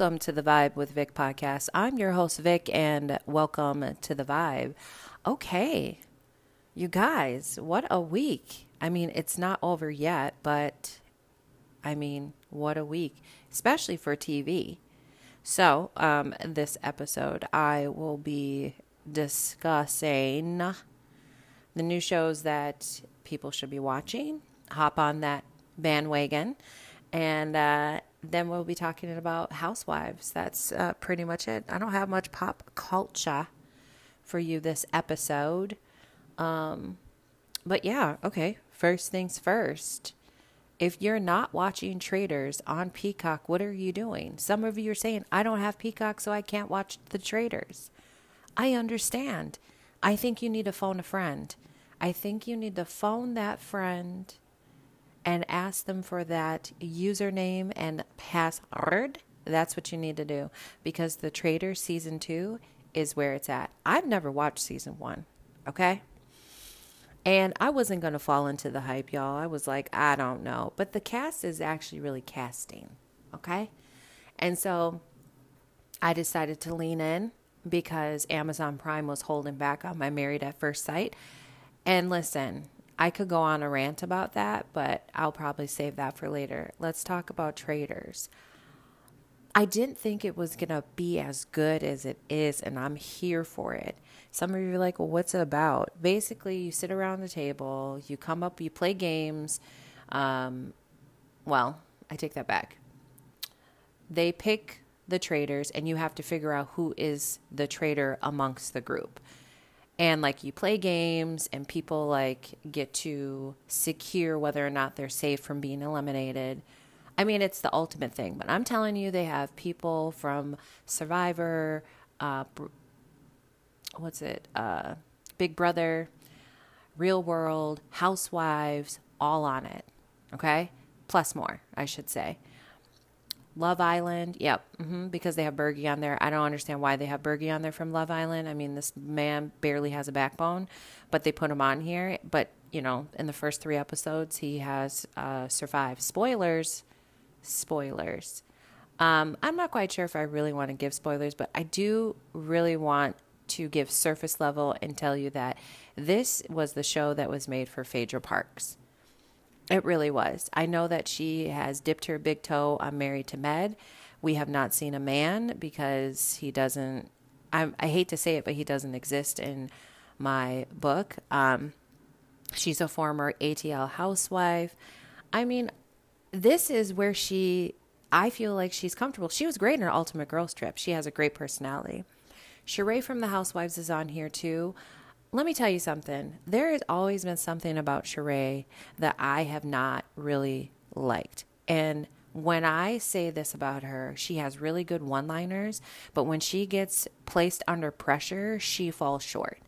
welcome to the Vibe with Vic podcast. I'm your host, Vic, and welcome to the Vibe. Okay, you guys, what a week. I mean, it's not over yet, but I mean, what a week, especially for TV. So, um, this episode, I will be discussing the new shows that people should be watching. Hop on that bandwagon. And uh, then we'll be talking about housewives. That's uh, pretty much it. I don't have much pop culture for you this episode. Um, but yeah, okay. First things first. If you're not watching Traitors on Peacock, what are you doing? Some of you are saying, I don't have Peacock, so I can't watch the Traitors. I understand. I think you need to phone a friend. I think you need to phone that friend and ask them for that username and password. That's what you need to do because the Trader season two is where it's at. I've never watched season one, okay? And I wasn't going to fall into the hype, y'all. I was like, I don't know. But the cast is actually really casting, okay? And so I decided to lean in because Amazon Prime was holding back on my Married at First Sight. And listen, I could go on a rant about that, but I'll probably save that for later. Let's talk about Traitors. I didn't think it was going to be as good as it is, and I'm here for it. Some of you are like, well, what's it about? Basically, you sit around the table, you come up, you play games. Um, well, I take that back. They pick the traitors, and you have to figure out who is the traitor amongst the group. And like you play games, and people like get to secure whether or not they're safe from being eliminated. I mean, it's the ultimate thing. But I'm telling you, they have people from Survivor, uh, what's it, uh, Big Brother, Real World, Housewives, all on it. Okay? Plus more, I should say. Love Island, yep, mm-hmm, because they have Bergie on there. I don't understand why they have Bergie on there from Love Island. I mean, this man barely has a backbone, but they put him on here. But, you know, in the first three episodes, he has uh, survived. Spoilers, spoilers. Um, I'm not quite sure if I really want to give spoilers, but I do really want to give surface level and tell you that this was the show that was made for Phaedra Parks. It really was. I know that she has dipped her big toe on Married to Med. We have not seen a man because he doesn't, I, I hate to say it, but he doesn't exist in my book. Um, she's a former ATL housewife. I mean, this is where she, I feel like she's comfortable. She was great in her Ultimate Girls Trip. She has a great personality. Sheree from the Housewives is on here too. Let me tell you something. There has always been something about Sheree that I have not really liked. And when I say this about her, she has really good one liners, but when she gets placed under pressure, she falls short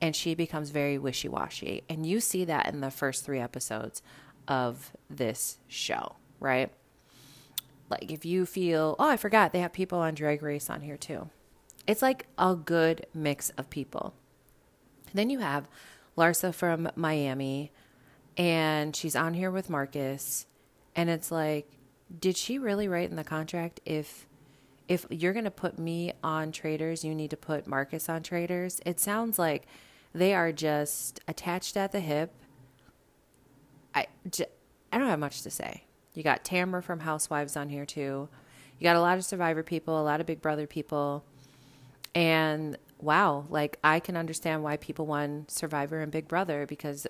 and she becomes very wishy washy. And you see that in the first three episodes of this show, right? Like if you feel, oh, I forgot, they have people on Drag Race on here too. It's like a good mix of people. Then you have Larsa from Miami, and she's on here with Marcus, and it's like, did she really write in the contract if if you're going to put me on traitors, you need to put Marcus on traitors? It sounds like they are just attached at the hip. I, I don't have much to say. You got Tamra from Housewives on here too. You got a lot of Survivor people, a lot of Big Brother people. And wow, like I can understand why people want Survivor and Big Brother because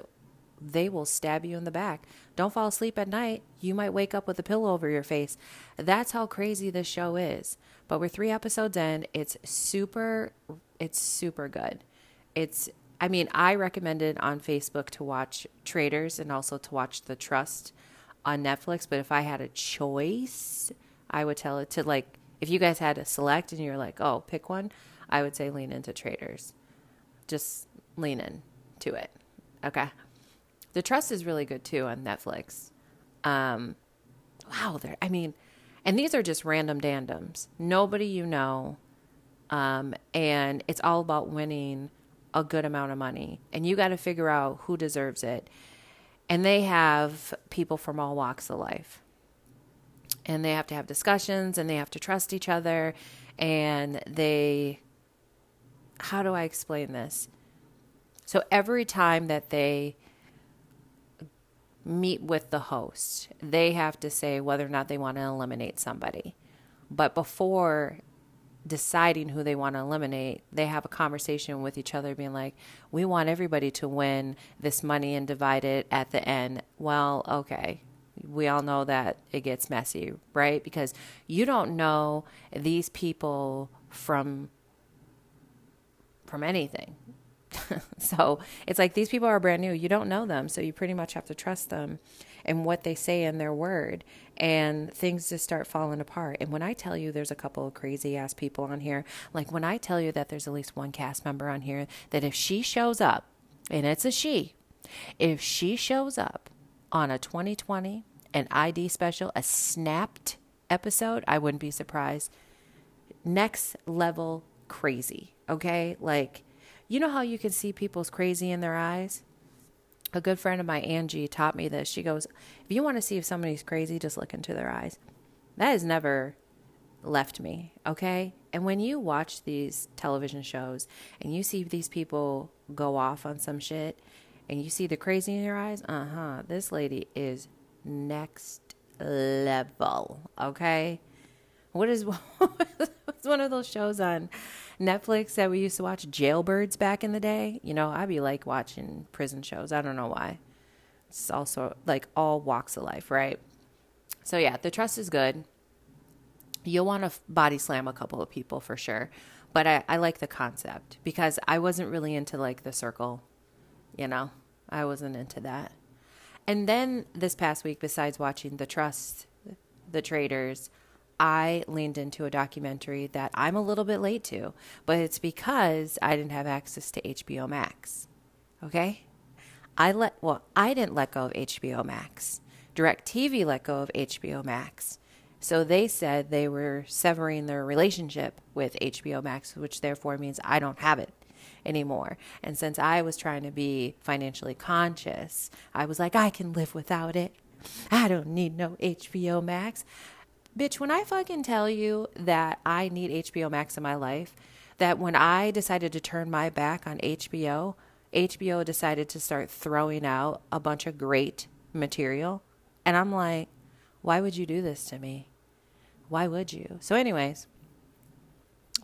they will stab you in the back. Don't fall asleep at night. You might wake up with a pillow over your face. That's how crazy this show is. But we're 3 episodes in. It's super it's super good. It's I mean, I recommended on Facebook to watch Traitors and also to watch The Trust on Netflix, but if I had a choice, I would tell it to like if you guys had to select and you're like, "Oh, pick one." I would say lean into traitors. Just lean in to it. Okay. The Trust is really good too on Netflix. Um, wow, there. I mean, and these are just random dandums. Nobody you know, um, and it's all about winning a good amount of money, and you got to figure out who deserves it. And they have people from all walks of life. and they have to have discussions and they have to trust each other and they how do I explain this? So every time that they meet with the host, they have to say whether or not they want to eliminate somebody. But before deciding who they want to eliminate, they have a conversation with each other, being like, We want everybody to win this money and divide it at the end. Well, okay. We all know that it gets messy, right? Because you don't know these people from from anything. so it's like these people are brand new. You don't know them. So you pretty much have to trust them and what they say in their word. And things just start falling apart. And when I tell you there's a couple of crazy ass people on here, like when I tell you that there's at least one cast member on here, that if she shows up, and it's a she, if she shows up on a 2020, an ID special, a snapped episode, I wouldn't be surprised. Next level crazy, okay? Like, you know how you can see people's crazy in their eyes? A good friend of mine, Angie, taught me this. She goes, If you want to see if somebody's crazy, just look into their eyes. That has never left me, okay? And when you watch these television shows and you see these people go off on some shit and you see the crazy in their eyes, uh huh, this lady is next level, okay? What is what's one of those shows on Netflix that we used to watch Jailbirds back in the day. You know, I'd be like watching prison shows. I don't know why. It's also like all walks of life, right? So yeah, the trust is good. You'll want to body slam a couple of people for sure. But I, I like the concept because I wasn't really into like the circle, you know, I wasn't into that. And then this past week, besides watching The Trust, The Traitors, I leaned into a documentary that I'm a little bit late to, but it's because I didn't have access to HBO Max. Okay? I let well, I didn't let go of HBO Max. DirecTV let go of HBO Max. So they said they were severing their relationship with HBO Max, which therefore means I don't have it anymore. And since I was trying to be financially conscious, I was like, I can live without it. I don't need no HBO Max. Bitch, when I fucking tell you that I need HBO Max in my life, that when I decided to turn my back on HBO, HBO decided to start throwing out a bunch of great material. And I'm like, why would you do this to me? Why would you? So, anyways,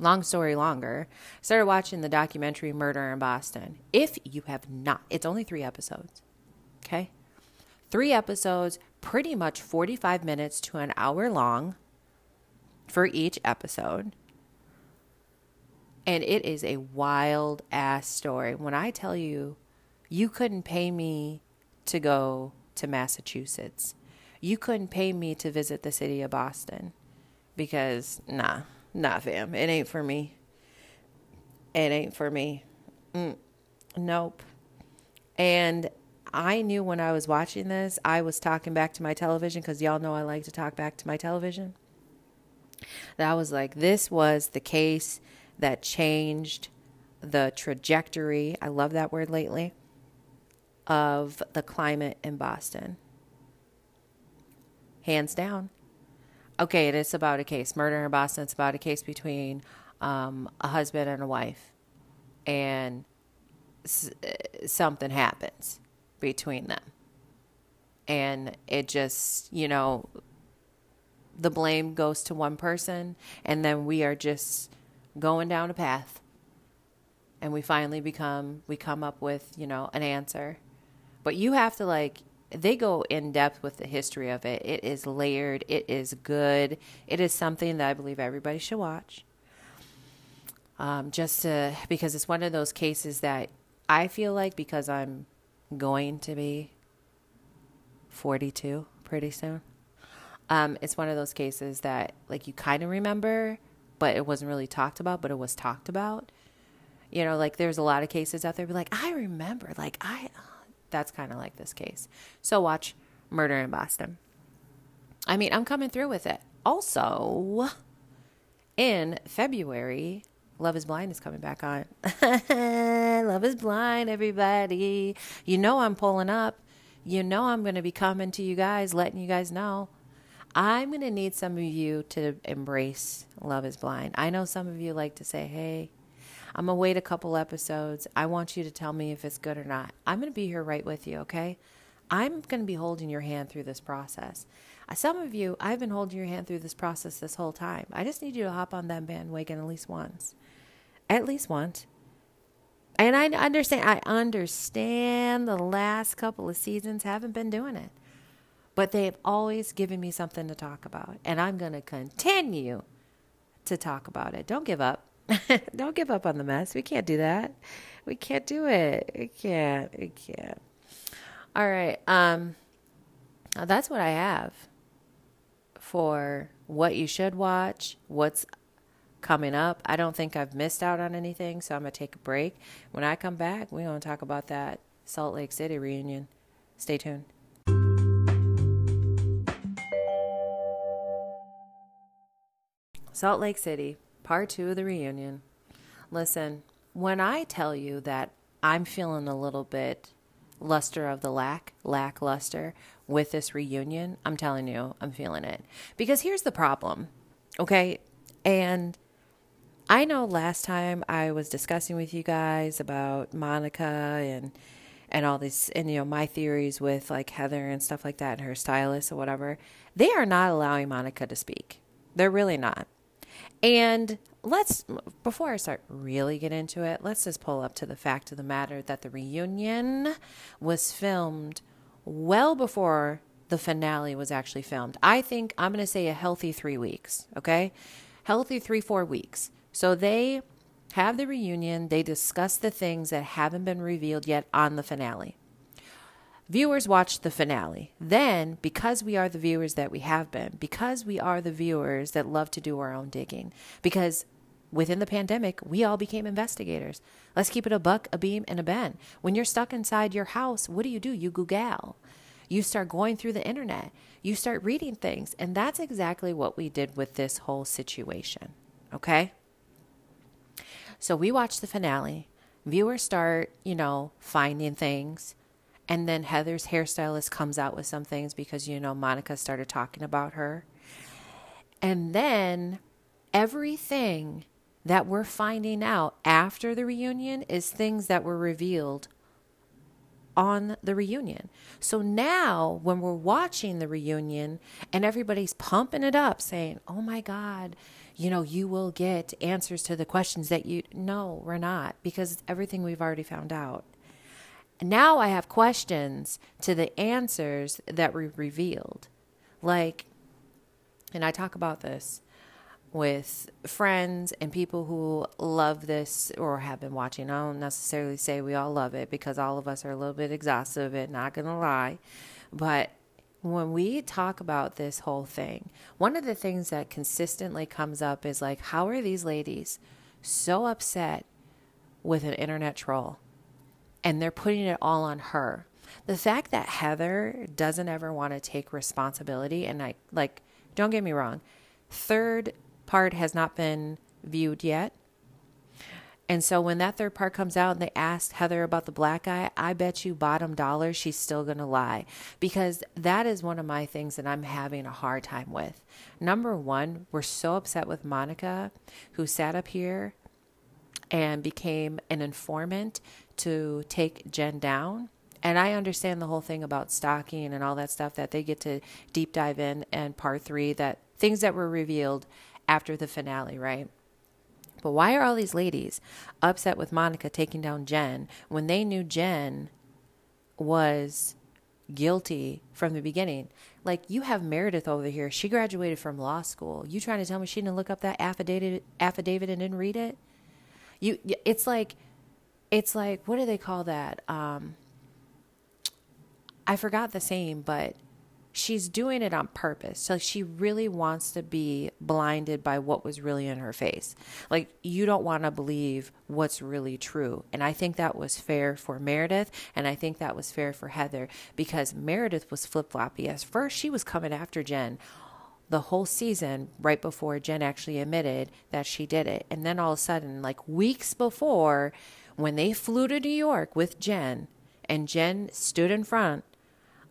long story longer, started watching the documentary Murder in Boston. If you have not, it's only three episodes. Okay? Three episodes pretty much 45 minutes to an hour long for each episode. And it is a wild ass story. When I tell you, you couldn't pay me to go to Massachusetts, you couldn't pay me to visit the city of Boston because, nah, nah, fam, it ain't for me. It ain't for me. Mm, nope. And I knew when I was watching this, I was talking back to my television because y'all know I like to talk back to my television. That was like, this was the case that changed the trajectory. I love that word lately of the climate in Boston. Hands down. Okay, it is about a case. Murder in Boston, it's about a case between um, a husband and a wife. And s- something happens between them. And it just, you know, the blame goes to one person, and then we are just going down a path. And we finally become, we come up with, you know, an answer. But you have to, like, they go in depth with the history of it. It is layered, it is good, it is something that I believe everybody should watch. Um, just to, because it's one of those cases that I feel like because I'm going to be 42 pretty soon. Um, it's one of those cases that like you kind of remember, but it wasn't really talked about, but it was talked about. You know, like there's a lot of cases out there be like, I remember, like I, uh, that's kind of like this case. So watch Murder in Boston. I mean, I'm coming through with it. Also, in February, Love is Blind is coming back on. Love is Blind, everybody. You know I'm pulling up. You know I'm going to be coming to you guys, letting you guys know. I'm going to need some of you to embrace Love is Blind. I know some of you like to say, hey, I'm going to wait a couple episodes. I want you to tell me if it's good or not. I'm going to be here right with you, okay? I'm going to be holding your hand through this process. Uh, some of you, I've been holding your hand through this process this whole time. I just need you to hop on that bandwagon at least once. At least once. And I understand, I understand the last couple of seasons haven't been doing it. But they've always given me something to talk about. And I'm going to continue to talk about it. Don't give up. Don't give up on the mess. We can't do that. We can't do it. We can't. We can't. All right. Um, that's what I have for what you should watch, what's coming up. I don't think I've missed out on anything, so I'm going to take a break. When I come back, we're going to talk about that Salt Lake City reunion. Stay tuned. Salt Lake City, part two of the reunion. Listen, when I tell you that I'm feeling a little bit luster of the lack, lackluster with this reunion, I'm telling you, I'm feeling it. Because here's the problem, okay? And I know last time I was discussing with you guys about Monica and and all these and you know my theories with like Heather and stuff like that and her stylist or whatever. They are not allowing Monica to speak. They're really not. And let's before I start really get into it, let's just pull up to the fact of the matter that the reunion was filmed well before the finale was actually filmed. I think I'm going to say a healthy 3 weeks, okay? Healthy 3 4 weeks. So they have the reunion, they discuss the things that haven't been revealed yet on the finale. Viewers watch the finale. Then, because we are the viewers that we have been, because we are the viewers that love to do our own digging, because within the pandemic, we all became investigators. Let's keep it a buck, a beam, and a ben. When you're stuck inside your house, what do you do? You Google. You start going through the internet. You start reading things. And that's exactly what we did with this whole situation. Okay? So we watch the finale. Viewers start, you know, finding things. And then Heather's hairstylist comes out with some things because, you know, Monica started talking about her. And then everything that we're finding out after the reunion is things that were revealed on the reunion. So now, when we're watching the reunion and everybody's pumping it up, saying, Oh my God, you know, you will get answers to the questions that you. No, we're not, because it's everything we've already found out. Now I have questions to the answers that were revealed. Like, and I talk about this with friends and people who love this or have been watching. I don't necessarily say we all love it because all of us are a little bit exhausted of it, not to lie. But when we talk about this whole thing, one of the things that consistently comes up is like, how are these ladies so upset with an internet troll? And they're putting it all on her. The fact that Heather doesn't ever want to take responsibility, and I like, don't get me wrong, third part has not been viewed yet. And so when that third part comes out and they asked Heather about the black guy, I bet you bottom dollar she's still going to lie because that is one of my things that I'm having a hard time with. Number one, we're so upset with Monica who sat up here and became an informant to take Jen down. And I understand the whole thing about stalking and all that stuff that they get to deep dive in and part three that things that were revealed after the finale, right? But why are all these ladies upset with Monica taking down Jen when they knew Jen was guilty from the beginning? Like you have Meredith over here. She graduated from law school. You trying to tell me she didn't look up that affidavit affidavit and didn't read it? You it's like it's like what do they call that? Um I forgot the same, but she's doing it on purpose. So she really wants to be blinded by what was really in her face. Like you don't want to believe what's really true. And I think that was fair for Meredith and I think that was fair for Heather because Meredith was flip-floppy. As first she was coming after Jen the whole season right before Jen actually admitted that she did it. And then all of a sudden like weeks before when they flew to New York with Jen and Jen stood in front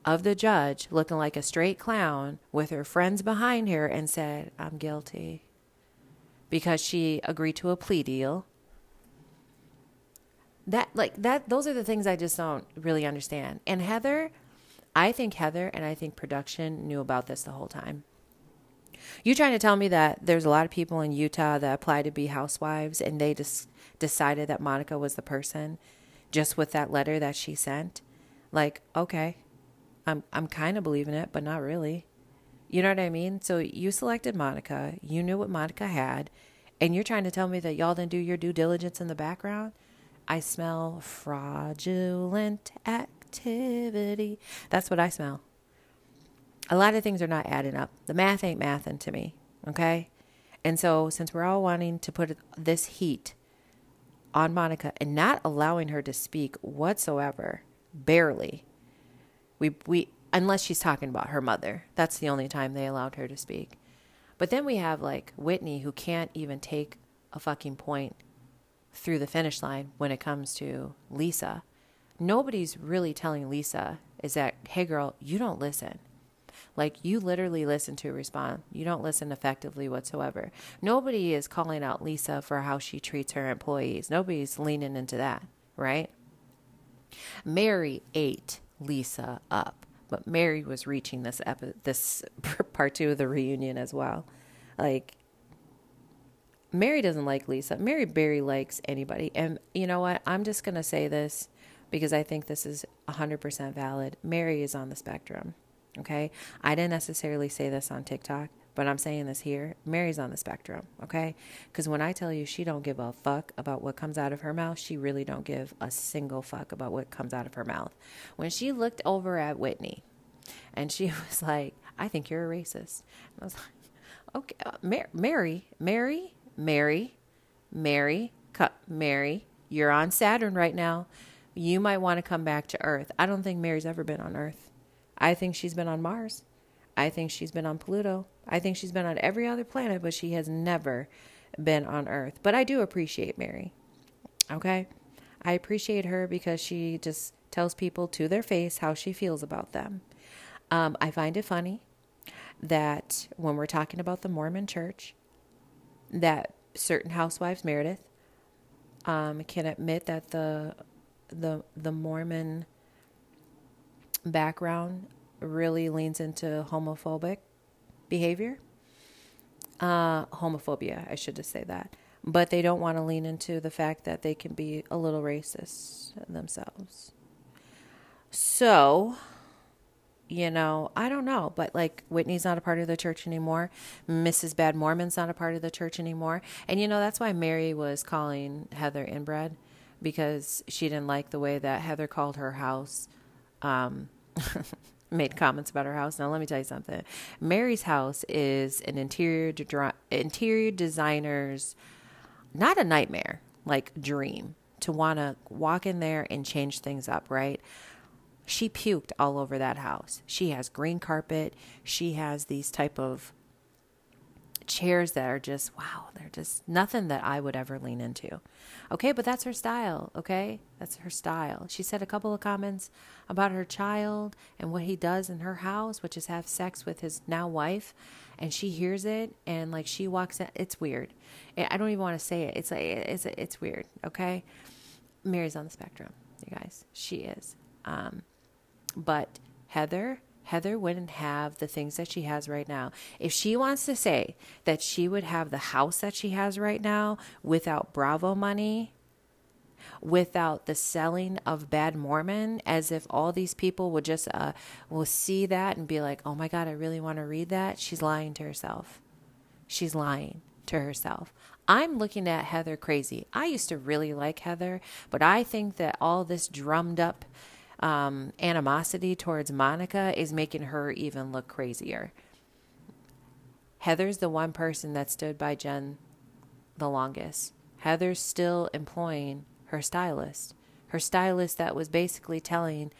of the judge looking like a straight clown with her friends behind her and said, I'm guilty. Because she agreed to a plea deal. That, like, that, those are the things I just don't really understand. And Heather, I think Heather and I think production knew about this the whole time. You trying to tell me that there's a lot of people in Utah that apply to be housewives and they just decided that Monica was the person just with that letter that she sent? Like, okay, I'm I'm kind of believing it, but not really. You know what I mean? So you selected Monica, you knew what Monica had, and you're trying to tell me that y'all didn't do your due diligence in the background? I smell fraudulent activity. That's what I smell. A lot of things are not adding up. The math ain't mathing to me, okay? And so, since we're all wanting to put this heat on Monica and not allowing her to speak whatsoever, barely, we we unless she's talking about her mother. That's the only time they allowed her to speak. But then we have like Whitney who can't even take a fucking point through the finish line when it comes to Lisa. Nobody's really telling Lisa is that, hey girl, you don't listen. Like you literally listen to respond. You don't listen effectively whatsoever. Nobody is calling out Lisa for how she treats her employees. Nobody's leaning into that, right? Mary ate Lisa up. But Mary was reaching this epi- this part two of the reunion as well. Like Mary doesn't like Lisa. Mary barely likes anybody. And you know what? I'm just going to say this because I think this is 100% valid. Mary is on the spectrum. Okay? I didn't necessarily say this on TikTok, but I'm saying this here. Mary's on the spectrum, okay? Because when I tell you she don't give a fuck about what comes out of her mouth, she really don't give a single fuck about what comes out of her mouth. When she looked over at Whitney, and she was like, "I think you're a racist," I was like, "Okay, uh, Mary, Mary, Mary, Mary, Mary, Mary, you're on Saturn right now. You might want to come back to Earth. I don't think Mary's ever been on Earth. I think she's been on Mars." I think she's been on Pluto. I think she's been on every other planet, but she has never been on Earth. But I do appreciate Mary. Okay? I appreciate her because she just tells people to their face how she feels about them. Um, I find it funny that when we're talking about the Mormon church, that certain housewives, Meredith, um, can admit that the the the Mormon background really leans into homophobic behavior. Uh, homophobia, I should just say that. But they don't want to lean into the fact that they can be a little racist themselves. So, you know, I don't know, but like Whitney's not a part of the church anymore. Mrs. Bad Mormon's not a part of the church anymore. And you know, that's why Mary was calling Heather inbred because she didn't like the way that Heather called her house um, made comments about her house. Now, let me tell you something. Mary's house is an interior de- interior designer's not a nightmare, like dream to want to walk in there and change things up, right? She puked all over that house. She has green carpet. She has these type of chairs that are just wow, they're just nothing that I would ever lean into. Okay, but that's her style, okay? That's her style. She said a couple of comments about her child and what he does in her house, which is have sex with his now wife, and she hears it and like she walks in. It's weird. I don't even want to say it. It's like it's it's weird, okay? Mary's on the spectrum, you guys. She is. Um, but Heather Heather wouldn't have the things that she has right now. If she wants to say that she would have the house that she has right now without Bravo money, without the selling of Bad Mormon, as if all these people would just uh, will see that and be like, "Oh my God, I really want to read that." She's lying to herself. She's lying to herself. I'm looking at Heather crazy. I used to really like Heather, but I think that all this drummed up um, animosity towards Monica is making her even look crazier. Heather's the one person that stood by Jen the longest. Heather's still employing her stylist. Her stylist that was basically telling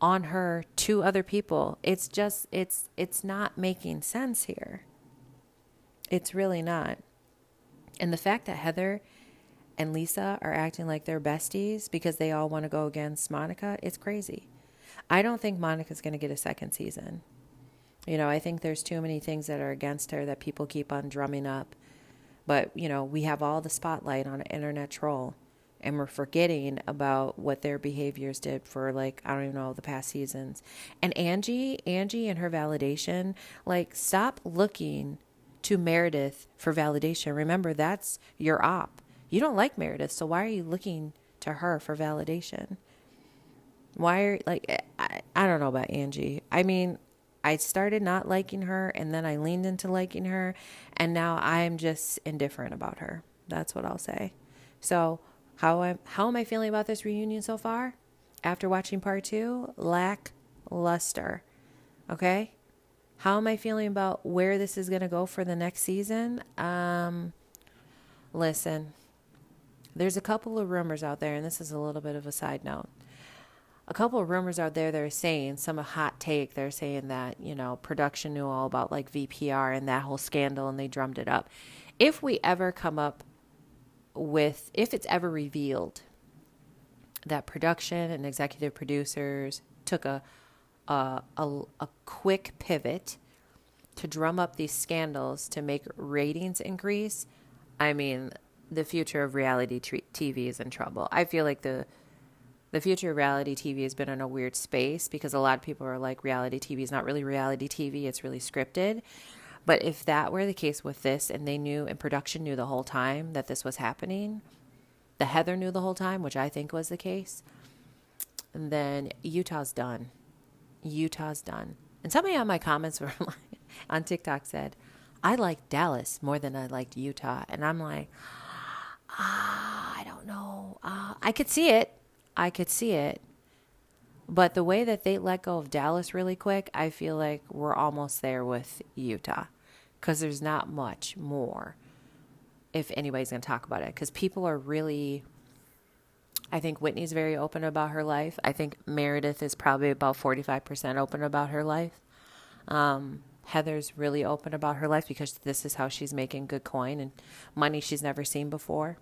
on her to other people. It's just it's it's not making sense here. It's really not. And the fact that Heather and Lisa are acting like they're besties because they all want to go against Monica, it's crazy. I don't think Monica's going to get a second season. You know, I think there's too many things that are against her that people keep on drumming up. But, you know, we have all the spotlight on an internet troll and we're forgetting about what their behaviors did for like I don't even know the past seasons. And Angie, Angie and her validation, like stop looking to Meredith for validation. Remember that's your op. You don't like Meredith, so why are you looking to her for validation? Why are like I, I don't know about Angie. I mean, I started not liking her and then I leaned into liking her and now I'm just indifferent about her. That's what I'll say. So, how am how am I feeling about this reunion so far? After watching part 2, lackluster. Okay? How am I feeling about where this is going to go for the next season? Um listen. There's a couple of rumors out there and this is a little bit of a side note. A couple of rumors out there they're saying some hot take they're saying that you know production knew all about like vpr and that whole scandal and they drummed it up. If we ever come up with if it's ever revealed that production and executive producers took a a, a, a quick pivot to drum up these scandals to make ratings increase i mean the future of reality tv is in trouble i feel like the the future of reality TV has been in a weird space because a lot of people are like, reality TV is not really reality TV, it's really scripted. But if that were the case with this and they knew and production knew the whole time that this was happening, the Heather knew the whole time, which I think was the case, then Utah's done. Utah's done. And somebody on my comments were like, on TikTok said, I like Dallas more than I liked Utah. And I'm like, ah, I don't know. Uh, I could see it. I could see it. But the way that they let go of Dallas really quick, I feel like we're almost there with Utah because there's not much more if anybody's going to talk about it because people are really. I think Whitney's very open about her life. I think Meredith is probably about 45% open about her life. Um, Heather's really open about her life because this is how she's making good coin and money she's never seen before.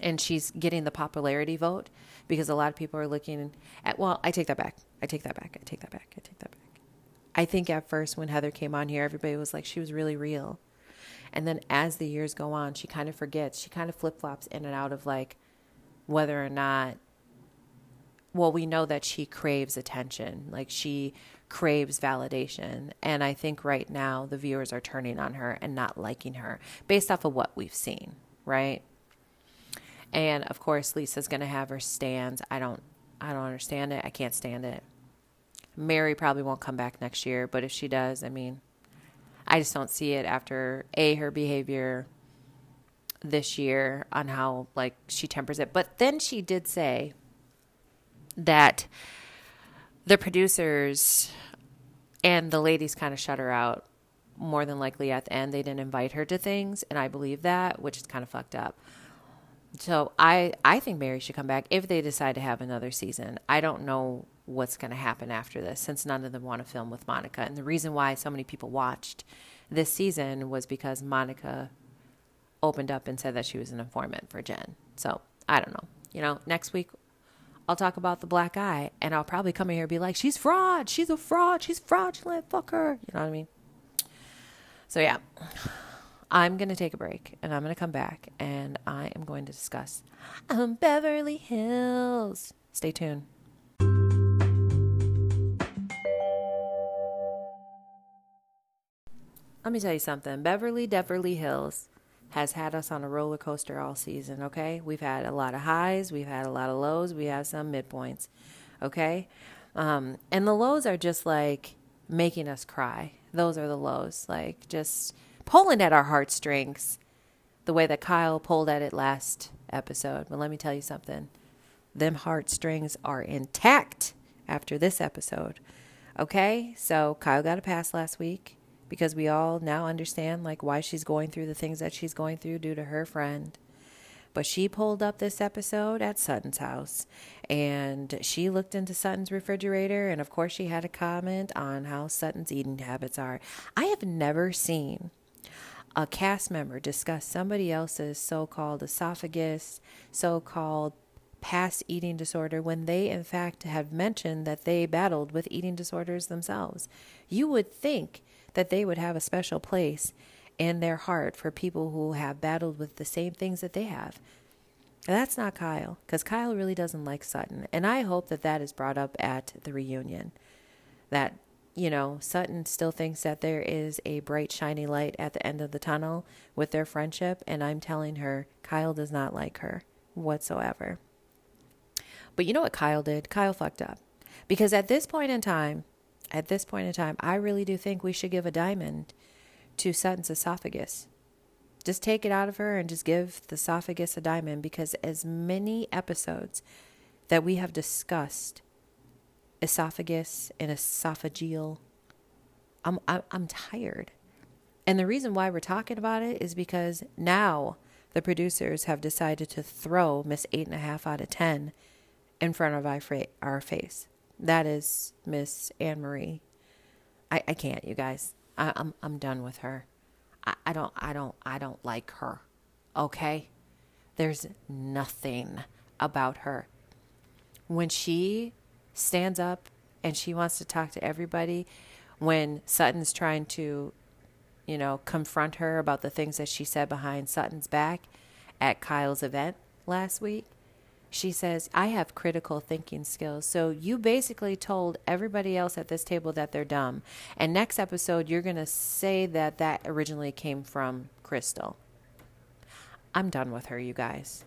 And she's getting the popularity vote because a lot of people are looking at well i take that back. I take that back. I take that back. I take that back. I think at first when heather came on here everybody was like she was really real. And then as the years go on she kind of forgets. She kind of flip-flops in and out of like whether or not well we know that she craves attention. Like she craves validation and i think right now the viewers are turning on her and not liking her based off of what we've seen right and of course, Lisa's going to have her stands. I don't I don't understand it. I can't stand it. Mary probably won't come back next year, but if she does, I mean, I just don't see it after a her behavior this year on how like she tempers it. But then she did say that the producers and the ladies kind of shut her out more than likely at the end they didn't invite her to things and I believe that, which is kind of fucked up. So I I think Mary should come back if they decide to have another season. I don't know what's going to happen after this since none of them want to film with Monica. And the reason why so many people watched this season was because Monica opened up and said that she was an informant for Jen. So I don't know. You know, next week I'll talk about the black eye and I'll probably come in here and be like, she's fraud. She's a fraud. She's fraudulent. Fuck her. You know what I mean? So yeah. I'm going to take a break and I'm going to come back and I am going to discuss um, Beverly Hills. Stay tuned. Let me tell you something. Beverly Beverly Hills has had us on a roller coaster all season, okay? We've had a lot of highs, we've had a lot of lows, we have some midpoints, okay? Um, and the lows are just like making us cry. Those are the lows. Like just pulling at our heartstrings the way that Kyle pulled at it last episode. But let me tell you something them heartstrings are intact after this episode. Okay? So Kyle got a pass last week because we all now understand like why she's going through the things that she's going through due to her friend. But she pulled up this episode at Sutton's house and she looked into Sutton's refrigerator. And of course, she had a comment on how Sutton's eating habits are. I have never seen a cast member discuss somebody else's so called esophagus, so called past eating disorder when they, in fact, have mentioned that they battled with eating disorders themselves. You would think that they would have a special place in their heart for people who have battled with the same things that they have. And that's not Kyle, because Kyle really doesn't like Sutton. And I hope that that is brought up at the reunion. That, you know, Sutton still thinks that there is a bright, shiny light at the end of the tunnel with their friendship. And I'm telling her, Kyle does not like her whatsoever. But you know what Kyle did? Kyle fucked up. Because at this point in time, at this point in time, I really do think we should give a diamond to Sutton's esophagus. Just take it out of her and just give the esophagus a diamond because as many episodes that we have discussed esophagus and esophageal, I'm, I'm, I'm tired. And the reason why we're talking about it is because now the producers have decided to throw Miss Eight and a Half out of Ten in front of our face. That is Miss Anne Marie. I, I can't, you guys. I, am I'm, I'm done with her. I, I don't I don't I don't like her. Okay? There's nothing about her. When she stands up and she wants to talk to everybody, when Sutton's trying to, you know, confront her about the things that she said behind Sutton's back at Kyle's event last week, she says, I have critical thinking skills. So you basically told everybody else at this table that they're dumb. And next episode, you're going to say that that originally came from Crystal. I'm done with her, you guys.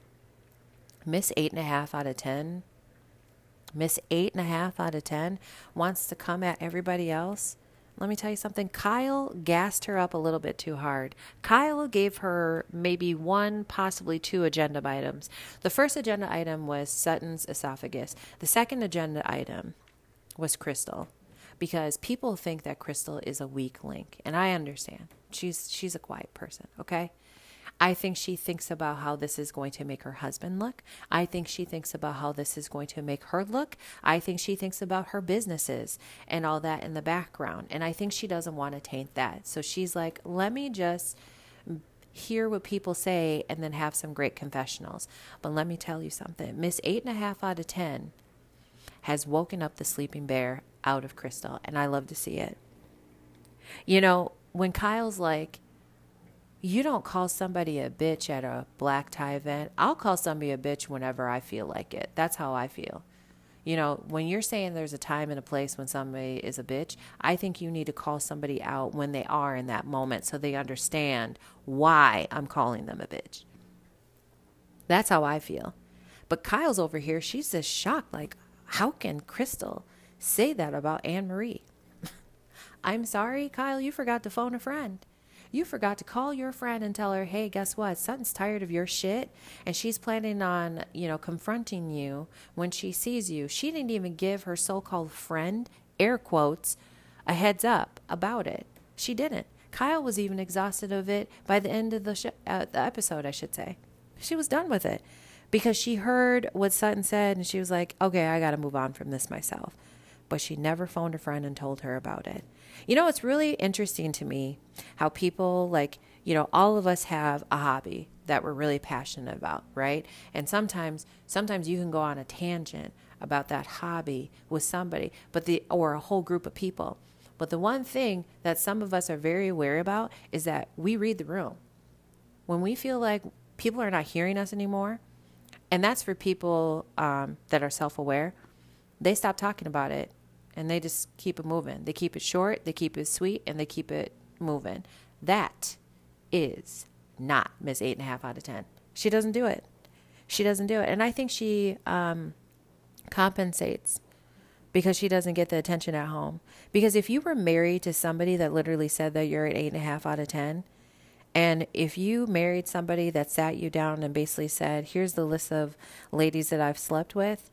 Miss eight and a half out of 10. Miss eight and a half out of 10 wants to come at everybody else let me tell you something. Kyle gassed her up a little bit too hard. Kyle gave her maybe one, possibly two agenda items. The first agenda item was Sutton's esophagus. The second agenda item was Crystal because people think that Crystal is a weak link, and I understand. She's she's a quiet person, okay? I think she thinks about how this is going to make her husband look. I think she thinks about how this is going to make her look. I think she thinks about her businesses and all that in the background. And I think she doesn't want to taint that. So she's like, let me just hear what people say and then have some great confessionals. But let me tell you something Miss Eight and a Half out of 10 has woken up the sleeping bear out of Crystal, and I love to see it. You know, when Kyle's like, you don't call somebody a bitch at a black tie event. I'll call somebody a bitch whenever I feel like it. That's how I feel. You know, when you're saying there's a time and a place when somebody is a bitch, I think you need to call somebody out when they are in that moment so they understand why I'm calling them a bitch. That's how I feel. But Kyle's over here, she's just shocked like, how can Crystal say that about Anne Marie? I'm sorry, Kyle, you forgot to phone a friend. You forgot to call your friend and tell her, hey, guess what? Sutton's tired of your shit and she's planning on, you know, confronting you when she sees you. She didn't even give her so called friend, air quotes, a heads up about it. She didn't. Kyle was even exhausted of it by the end of the, sh- uh, the episode, I should say. She was done with it because she heard what Sutton said and she was like, okay, I got to move on from this myself. But she never phoned a friend and told her about it. You know, it's really interesting to me how people like, you know, all of us have a hobby that we're really passionate about, right? And sometimes sometimes you can go on a tangent about that hobby with somebody, but the or a whole group of people. But the one thing that some of us are very aware about is that we read the room. When we feel like people are not hearing us anymore, and that's for people um, that are self aware, they stop talking about it and they just keep it moving. They keep it short, they keep it sweet, and they keep it moving. That is not Miss Eight and a Half out of Ten. She doesn't do it. She doesn't do it, and I think she um, compensates because she doesn't get the attention at home. Because if you were married to somebody that literally said that you're an eight and a half out of ten, and if you married somebody that sat you down and basically said, "Here's the list of ladies that I've slept with,"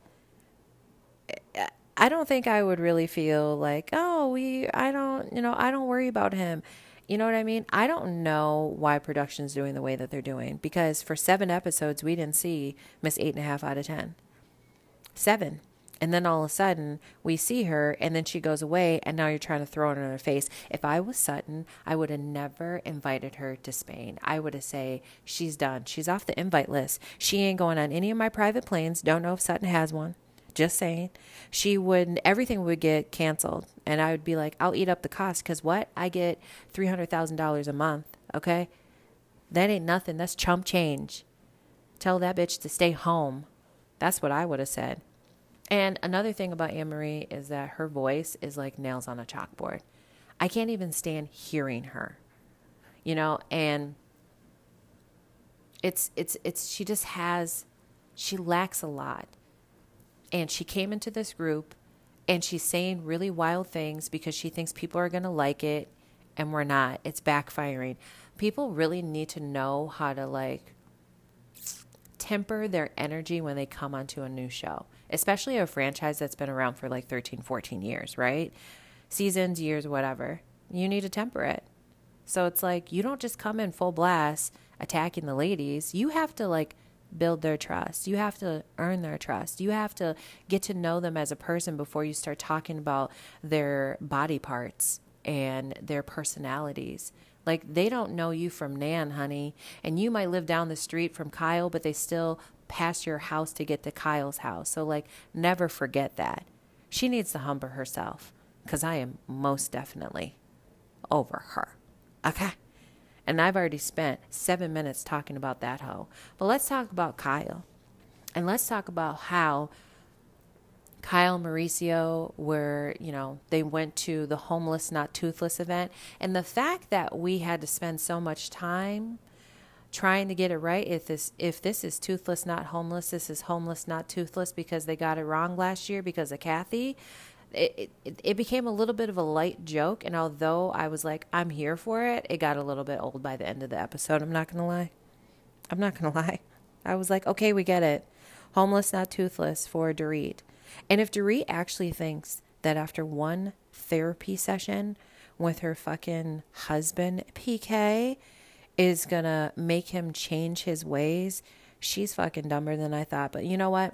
I don't think I would really feel like, oh, we, I don't, you know, I don't worry about him. You know what I mean? I don't know why production's doing the way that they're doing because for seven episodes, we didn't see Miss Eight and a Half out of 10. Seven. And then all of a sudden, we see her, and then she goes away, and now you're trying to throw it in her face. If I was Sutton, I would have never invited her to Spain. I would have say she's done. She's off the invite list. She ain't going on any of my private planes. Don't know if Sutton has one. Just saying. She would everything would get canceled, and I would be like, I'll eat up the cost because what I get three hundred thousand dollars a month. Okay, that ain't nothing. That's chump change. Tell that bitch to stay home. That's what I would have said. And another thing about Annemarie is that her voice is like nails on a chalkboard. I can't even stand hearing her. You know, and it's it's it's she just has she lacks a lot. And she came into this group and she's saying really wild things because she thinks people are going to like it and we're not. It's backfiring. People really need to know how to like temper their energy when they come onto a new show, especially a franchise that's been around for like 13, 14 years, right? Seasons, years, whatever. You need to temper it. So it's like you don't just come in full blast attacking the ladies. You have to like build their trust. You have to earn their trust. You have to get to know them as a person before you start talking about their body parts and their personalities. Like they don't know you from Nan, honey, and you might live down the street from Kyle, but they still pass your house to get to Kyle's house. So like never forget that. She needs to humble herself cuz I am most definitely over her. Okay? And I've already spent 7 minutes talking about that hoe. But let's talk about Kyle. And let's talk about how Kyle Mauricio, where, you know, they went to the Homeless Not Toothless event. And the fact that we had to spend so much time trying to get it right if this if this is toothless not homeless this is homeless not toothless because they got it wrong last year because of kathy it, it, it became a little bit of a light joke and although i was like i'm here for it it got a little bit old by the end of the episode i'm not gonna lie i'm not gonna lie i was like okay we get it homeless not toothless for dorit and if Dorit actually thinks that after one therapy session with her fucking husband, PK, is gonna make him change his ways, she's fucking dumber than I thought. But you know what?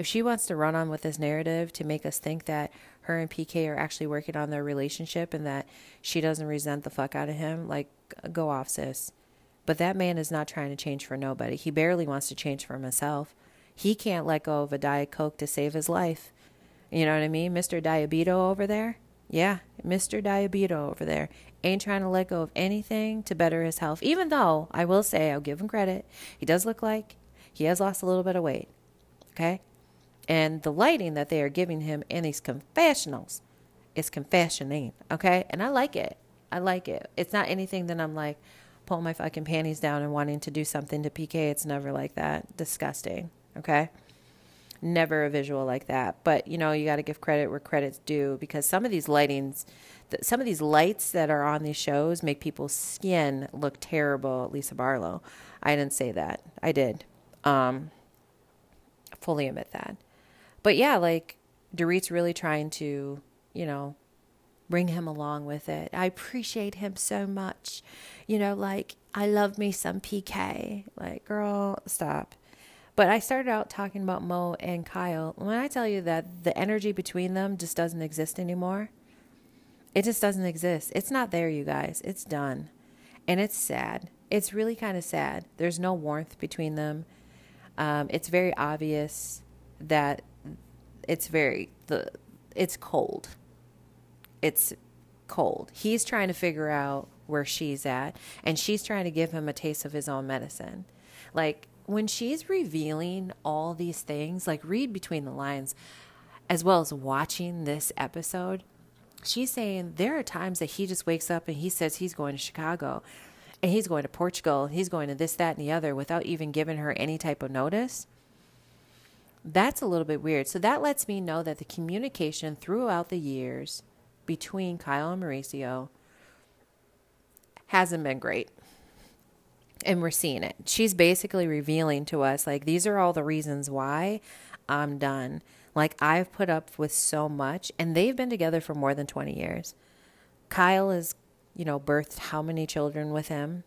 If she wants to run on with this narrative to make us think that her and PK are actually working on their relationship and that she doesn't resent the fuck out of him, like, go off, sis. But that man is not trying to change for nobody. He barely wants to change for himself. He can't let go of a Diet Coke to save his life. You know what I mean? Mr. Diabito over there. Yeah, Mr. Diabito over there ain't trying to let go of anything to better his health. Even though I will say, I'll give him credit, he does look like he has lost a little bit of weight. Okay? And the lighting that they are giving him in these confessionals is confessioning. Okay? And I like it. I like it. It's not anything that I'm like pulling my fucking panties down and wanting to do something to PK. It's never like that. Disgusting. Okay. Never a visual like that. But, you know, you got to give credit where credit's due because some of these lightings, some of these lights that are on these shows make people's skin look terrible. Lisa Barlow. I didn't say that. I did. Um, fully admit that. But yeah, like Dorit's really trying to, you know, bring him along with it. I appreciate him so much. You know, like I love me some PK. Like, girl, stop. But I started out talking about Mo and Kyle. When I tell you that the energy between them just doesn't exist anymore, it just doesn't exist. It's not there, you guys. It's done. And it's sad. It's really kind of sad. There's no warmth between them. Um, it's very obvious that it's very the it's cold. It's cold. He's trying to figure out where she's at, and she's trying to give him a taste of his own medicine. Like when she's revealing all these things, like read between the lines, as well as watching this episode, she's saying there are times that he just wakes up and he says he's going to Chicago and he's going to Portugal, he's going to this, that, and the other without even giving her any type of notice. That's a little bit weird. So that lets me know that the communication throughout the years between Kyle and Mauricio hasn't been great and we're seeing it. She's basically revealing to us, like, these are all the reasons why I'm done. Like, I've put up with so much, and they've been together for more than 20 years. Kyle has, you know, birthed how many children with him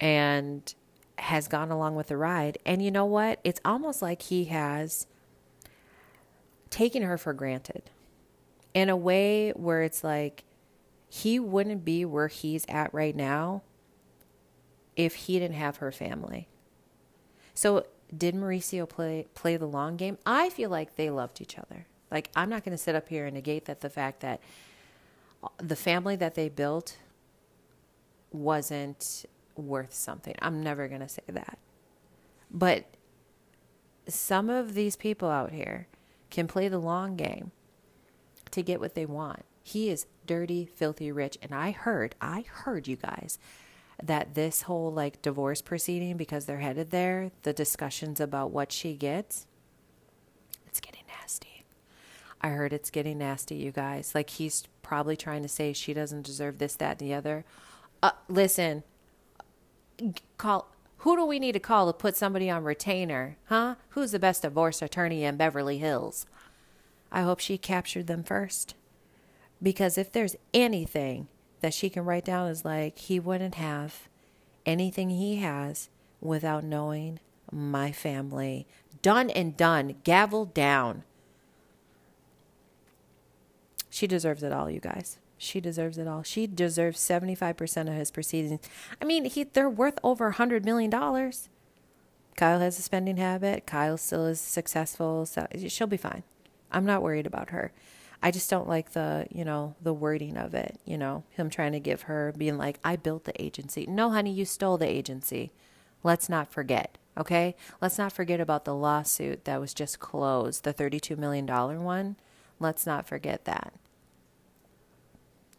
and has gone along with the ride. And you know what? It's almost like he has taken her for granted in a way where it's like he wouldn't be where he's at right now if he didn't have her family. So did Mauricio play play the long game? I feel like they loved each other. Like I'm not going to sit up here and negate that the fact that the family that they built wasn't worth something. I'm never going to say that. But some of these people out here can play the long game to get what they want. He is dirty, filthy rich. And I heard, I heard you guys that this whole like divorce proceeding, because they're headed there, the discussions about what she gets, it's getting nasty. I heard it's getting nasty, you guys. Like he's probably trying to say she doesn't deserve this, that, and the other. Uh, listen, call. Who do we need to call to put somebody on retainer? Huh? Who's the best divorce attorney in Beverly Hills? I hope she captured them first. Because if there's anything that she can write down is like, he wouldn't have anything he has without knowing my family. Done and done. Gavel down. She deserves it all, you guys. She deserves it all. She deserves 75% of his proceedings. I mean, he they're worth over a $100 million. Kyle has a spending habit. Kyle still is successful. So she'll be fine. I'm not worried about her. I just don't like the, you know, the wording of it, you know, him trying to give her being like, I built the agency. No, honey, you stole the agency. Let's not forget, okay? Let's not forget about the lawsuit that was just closed, the $32 million. One. Let's not forget that.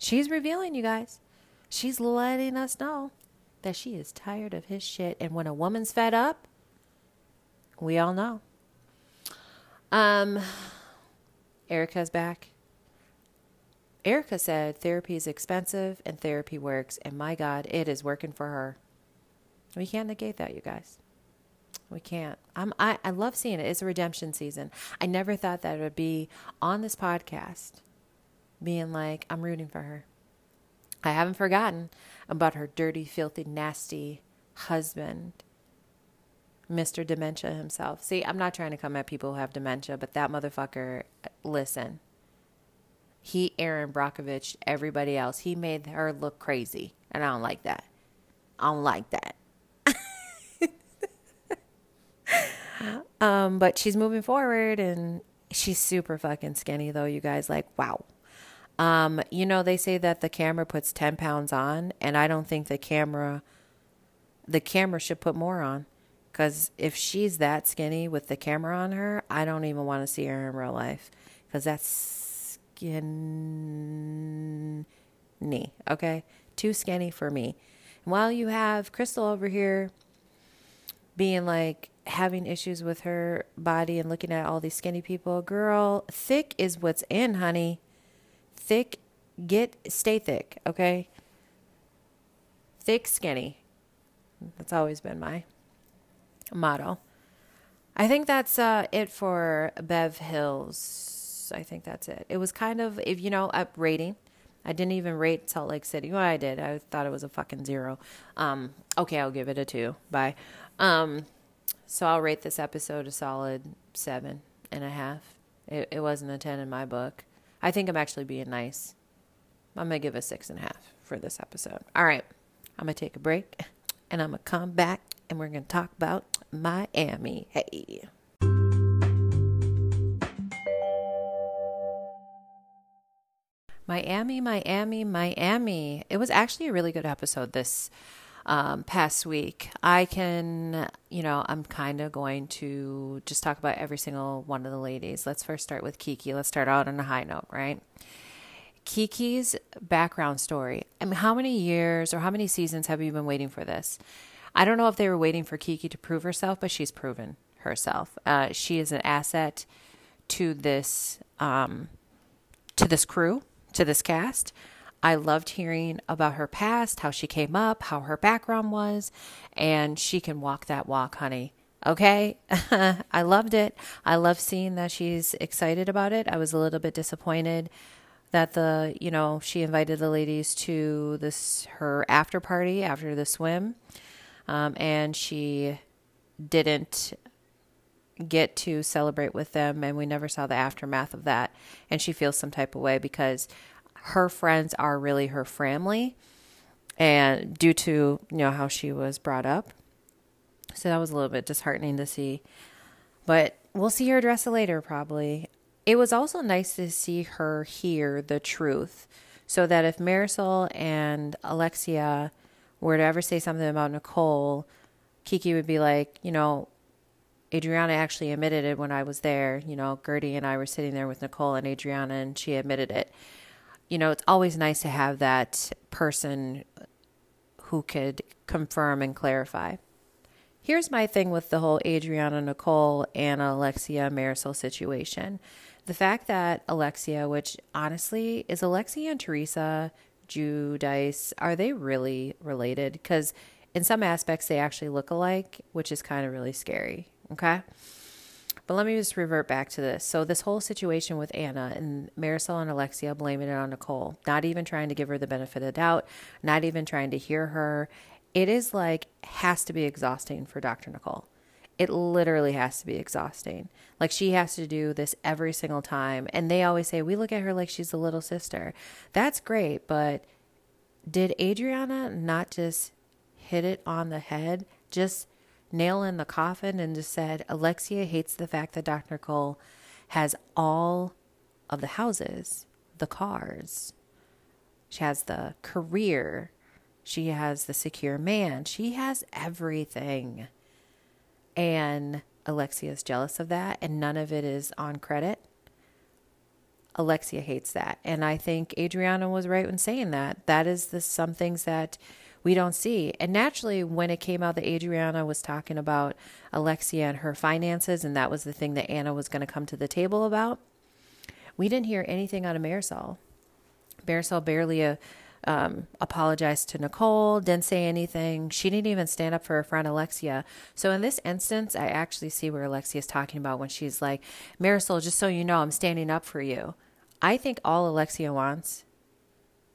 She's revealing, you guys. She's letting us know that she is tired of his shit. And when a woman's fed up, we all know. Um, Erika's back. Erika said therapy is expensive and therapy works, and my God, it is working for her. We can't negate that, you guys. We can't. I'm, I, I love seeing it. It's a redemption season. I never thought that it would be on this podcast, being like, I'm rooting for her. I haven't forgotten about her dirty, filthy, nasty husband, Mr. Dementia himself. See, I'm not trying to come at people who have dementia, but that motherfucker, listen, he Erin Brockovich, everybody else. He made her look crazy, and I don't like that. I don't like that. um, but she's moving forward, and she's super fucking skinny, though. You guys, like, wow. Um, you know, they say that the camera puts ten pounds on, and I don't think the camera, the camera should put more on. Because if she's that skinny with the camera on her, I don't even want to see her in real life. Because that's skinny. Okay? Too skinny for me. While you have Crystal over here being like having issues with her body and looking at all these skinny people, girl, thick is what's in, honey. Thick, get, stay thick, okay? Thick, skinny. That's always been my motto. I think that's uh, it for Bev Hills I think that's it. It was kind of, if you know, up rating. I didn't even rate Salt Lake City. Well, I did. I thought it was a fucking zero. Um, okay, I'll give it a two. Bye. Um, so I'll rate this episode a solid seven and a half. It, it wasn't a ten in my book. I think I'm actually being nice. I'm gonna give a six and a half for this episode. All right, I'm gonna take a break, and I'm gonna come back, and we're gonna talk about Miami. Hey. Miami, Miami, Miami. It was actually a really good episode this um, past week. I can, you know, I'm kind of going to just talk about every single one of the ladies. Let's first start with Kiki. Let's start out on a high note, right? Kiki's background story. I mean, how many years or how many seasons have you been waiting for this? I don't know if they were waiting for Kiki to prove herself, but she's proven herself. Uh, she is an asset to this um, to this crew to this cast. I loved hearing about her past, how she came up, how her background was, and she can walk that walk, honey. Okay. I loved it. I love seeing that she's excited about it. I was a little bit disappointed that the, you know, she invited the ladies to this, her after party after the swim. Um, and she didn't get to celebrate with them and we never saw the aftermath of that and she feels some type of way because her friends are really her family and due to you know how she was brought up so that was a little bit disheartening to see but we'll see her address later probably it was also nice to see her hear the truth so that if marisol and alexia were to ever say something about nicole kiki would be like you know Adriana actually admitted it when I was there. You know, Guerdy and I were sitting there with Nicole and Adriana, and she admitted it. You know, it's always nice to have that person who could confirm and clarify. Here's my thing with the whole Adriana, Nicole, Anna, Alexia, Marisol situation. The fact that Alexia, which honestly is Alexia and Teresa Giudice, are they really related? Because in some aspects they actually look alike, which is kind of really scary. Okay. But let me just revert back to this. So, this whole situation with Anna and Marisol and Alexia blaming it on Nicole, not even trying to give her the benefit of the doubt, not even trying to hear her. It is like, has to be exhausting for Dr. Nicole. It literally has to be exhausting. Like, she has to do this every single time. And they always say, we look at her like she's a little sister. That's great. But did Adriana not just hit it on the head? Just nail in the coffin and just said, Alexia hates the fact that Dr. Cole has all of the houses, the cars. She has the career. She has the secure man. She has everything. And Alexia is jealous of that, and none of it is on credit. Alexia hates that. And I think Adriana was right when saying that. That is the some things that we don't see. And naturally, when it came out that Adriana was talking about Alexia and her finances, and that was the thing that Anna was going to come to the table about, we didn't hear anything out of Marisol. Marisol barely uh, um, apologized to Nicole, didn't say anything. She didn't even stand up for her friend Alexia. So in this instance, I actually see where Alexia is talking about when she's like, Marisol, just so you know, I'm standing up for you. I think all Alexia wants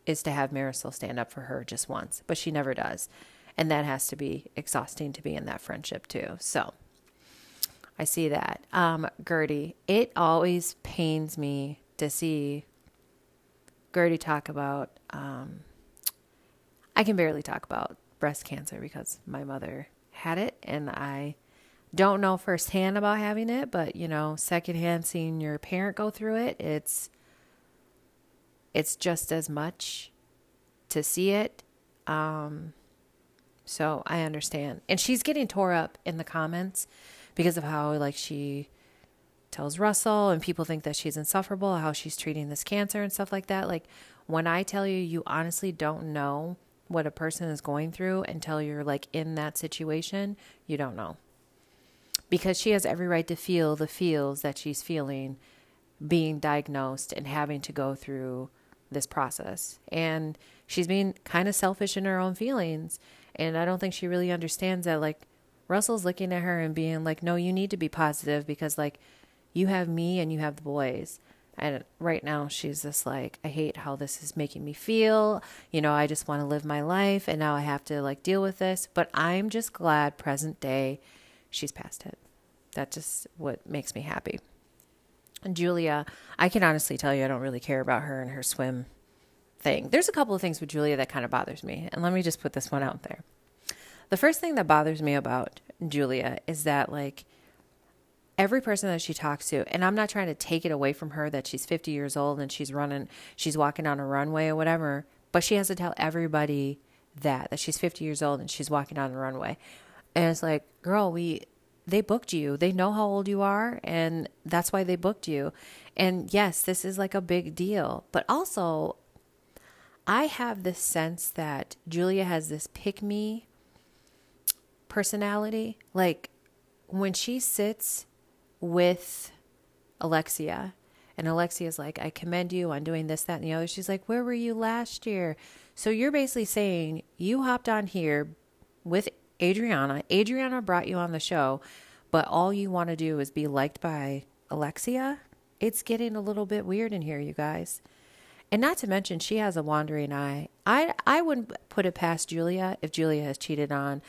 is to have Marisol stand up for her just once, but she never does. And that has to be exhausting to be in that friendship too. So I see that. Um, Guerdy, it always pains me to see Guerdy talk about, um, I can barely talk about breast cancer because my mother had it and I don't know firsthand about having it, but you know, secondhand seeing your parent go through it, it's it's just as much to see it. Um, so I understand. And she's getting tore up in the comments because of how like she tells Russell and people think that she's insufferable, how she's treating this cancer and stuff like that. Like when I tell you you honestly don't know what a person is going through until you're like in that situation, you don't know. Because she has every right to feel the feels that she's feeling being diagnosed and having to go through this process. And she's being kind of selfish in her own feelings. And I don't think she really understands that. Like, Russell's looking at her and being like, no, you need to be positive because, like, you have me and you have the boys. And right now, she's just like, I hate how this is making me feel. You know, I just want to live my life. And now I have to, like, deal with this. But I'm just glad, present day, she's past it. That's just what makes me happy. Julia, I can honestly tell you I don't really care about her and her swim thing. There's a couple of things with Julia that kind of bothers me. And let me just put this one out there. The first thing that bothers me about Julia is that, like, every person that she talks to, and I'm not trying to take it away from her that she's 50 years old and she's running, she's walking on a runway or whatever, but she has to tell everybody that, that she's 50 years old and she's walking on a runway. And it's like, girl, we, they booked you. They know how old you are, and that's why they booked you. And yes, this is like a big deal. But also, I have this sense that Julia has this pick me personality. Like when she sits with Alexia, and Alexia's like, I commend you on doing this, that, and the other. She's like, Where were you last year? So you're basically saying you hopped on here with Adriana. Adriana brought you on the show, but all you want to do is be liked by Alexia. It's getting a little bit weird in here, you guys. And not to mention, she has a wandering eye. I I wouldn't put it past Julia if Julia has cheated on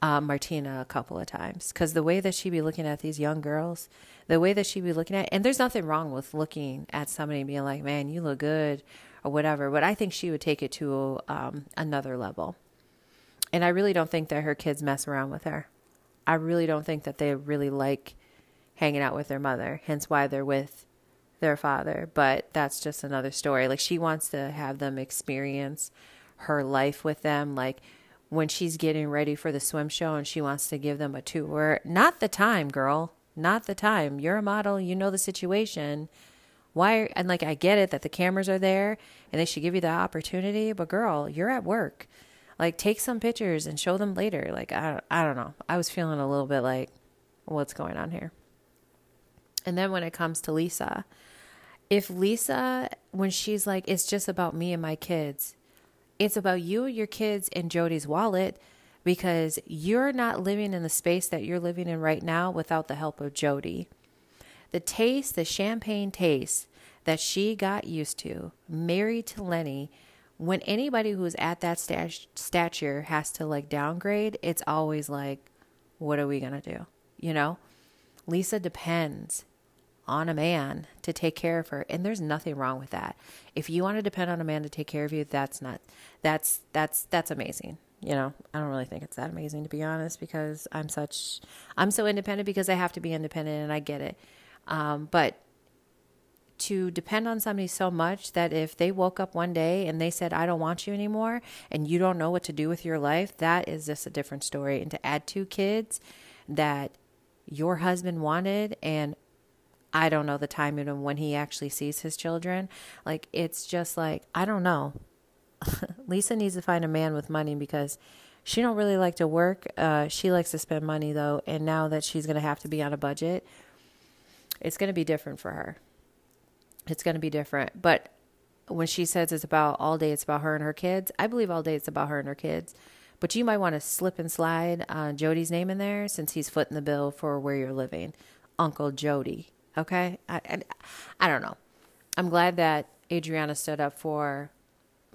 uh, Martina a couple of times because the way that she be looking at these young girls, the way that she be looking at, and there's nothing wrong with looking at somebody and being like, "Man, you look good," or whatever. But I think she would take it to um, another level, and I really don't think that her kids mess around with her. I really don't think that they really like hanging out with their mother. Hence why they're with their father. But that's just another story. Like she wants to have them experience her life with them. Like when she's getting ready for the swim show and she wants to give them a tour. Not the time, girl. Not the time. You're a model. You know the situation. Why? And like, I get it that the cameras are there and they should give you the opportunity, but girl, you're at work. Like, take some pictures and show them later. Like, I, I don't know. I was feeling a little bit like, what's going on here? And then when it comes to Lisa, if Lisa, when she's like, it's just about me and my kids, it's about you, and your kids, and Jody's wallet because you're not living in the space that you're living in right now without the help of Jody. The taste, the champagne taste that she got used to, married to Lenny, when anybody who's at that stat- stature has to like downgrade, it's always like, what are we going to do? You know? Lisa depends on a man to take care of her and there's nothing wrong with that if you want to depend on a man to take care of you that's not that's that's that's amazing you know i don't really think it's that amazing to be honest because i'm such i'm so independent because i have to be independent and i get it um, but to depend on somebody so much that if they woke up one day and they said i don't want you anymore and you don't know what to do with your life that is just a different story and to add two kids that your husband wanted and I don't know the timing of when he actually sees his children. Like it's just like I don't know. Lisa needs to find a man with money because she don't really like to work. Uh, she likes to spend money though, and now that she's gonna have to be on a budget, it's gonna be different for her. It's gonna be different. But when she says it's about all day, it's about her and her kids. I believe all day it's about her and her kids. But you might want to slip and slide uh, Jody's name in there since he's footing the bill for where you're living, Uncle Jody. Okay, I, I, I don't know. I'm glad that Adriana stood up for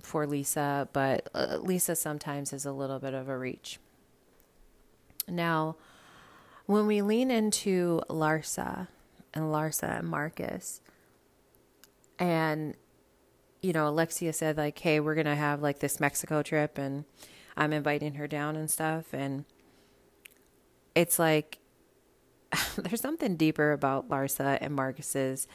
for Lisa, but uh, Lisa sometimes is a little bit of a reach. Now, when we lean into Larsa and Larsa and Marcus, and you know, Alexia said like, "Hey, we're gonna have like this Mexico trip, and I'm inviting her down and stuff," and it's like there's something deeper about Larsa and Marcus's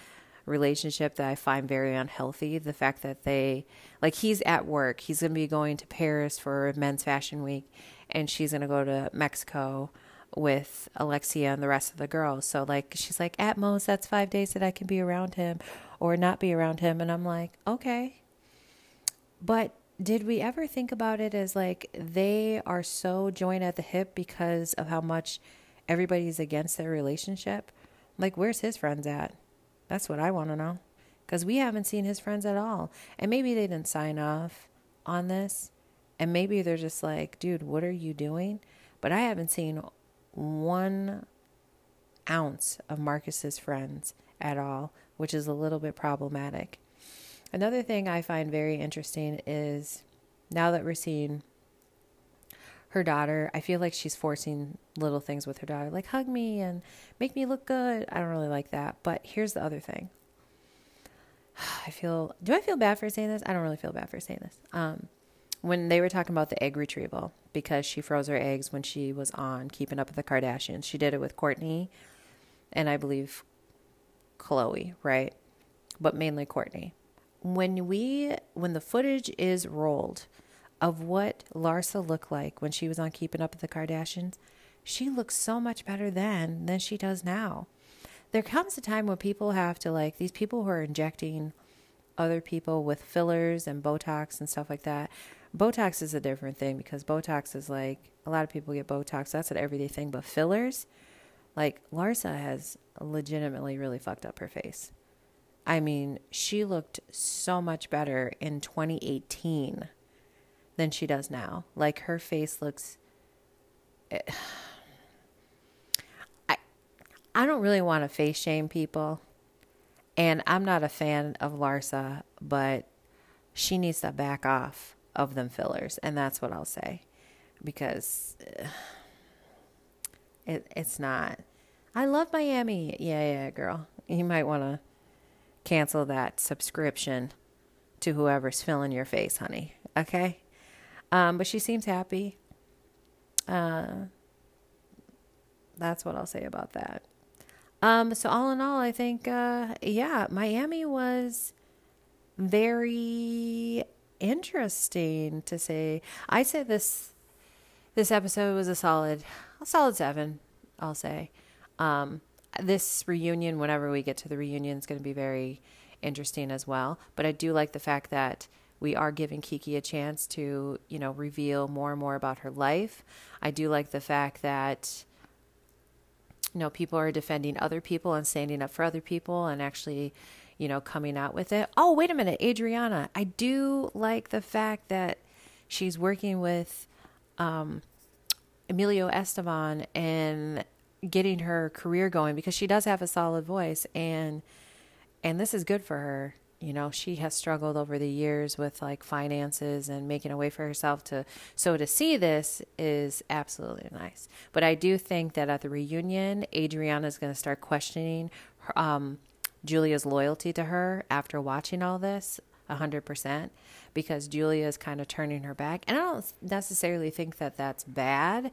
relationship that I find very unhealthy. The fact that they, like, he's at work, he's going to be going to Paris for Men's Fashion Week, and she's going to go to Mexico with Alexia and the rest of the girls. So, like, she's like, at most, that's five days that I can be around him or not be around him. And I'm like, okay. But did we ever think about it as like they are so joined at the hip because of how much everybody's against their relationship. Like, where's his friends at? That's what I want to know. Because we haven't seen his friends at all. And maybe they didn't sign off on this. And maybe they're just like, dude, what are you doing? But I haven't seen one ounce of Marcus's friends at all, which is a little bit problematic. Another thing I find very interesting is now that we're seeing her daughter, I feel like she's forcing little things with her daughter, like hug me and make me look good. I don't really like that. But here's the other thing. I feel, do I feel bad for saying this? I don't really feel bad for saying this. Um, when they were talking about the egg retrieval, because she froze her eggs when she was on Keeping Up with the Kardashians, she did it with Kourtney and I believe Khloe, right? But mainly Kourtney. When we, when the footage is rolled, of what Larsa looked like when she was on Keeping Up with the Kardashians, she looks so much better then than she does now. There comes a time when people have to, like, these people who are injecting other people with fillers and Botox and stuff like that. Botox is a different thing because Botox is like, a lot of people get Botox. That's an everyday thing. But fillers, like, Larsa has legitimately really fucked up her face. I mean, she looked so much better in 2018 than she does now. Like her face looks. Eh, I, I don't really want to face shame people, and I'm not a fan of Larsa, but she needs to back off of them fillers, and that's what I'll say, because It, it's not. I love Miami. Yeah, yeah, girl. You might want to cancel that subscription to whoever's filling your face, honey. Okay? Um, but she seems happy. Uh, that's what I'll say about that. Um, so all in all, I think, uh, yeah, Miami was very interesting to say. I say this this episode was a solid, a solid seven. I'll say. Um, this reunion, whenever we get to the reunion, is going to be very interesting as well. But I do like the fact that we are giving Kiki a chance to, you know, reveal more and more about her life. I do like the fact that you know, people are defending other people and standing up for other people and actually, you know, coming out with it. Oh, wait a minute, Adriana. I do like the fact that she's working with um, Emilio Estefan and getting her career going because she does have a solid voice and and this is good for her you know she has struggled over the years with like finances and making a way for herself to so to see this is absolutely nice but i do think that at the reunion adriana is going to start questioning her, um, julia's loyalty to her after watching all this 100% because julia is kind of turning her back and i don't necessarily think that that's bad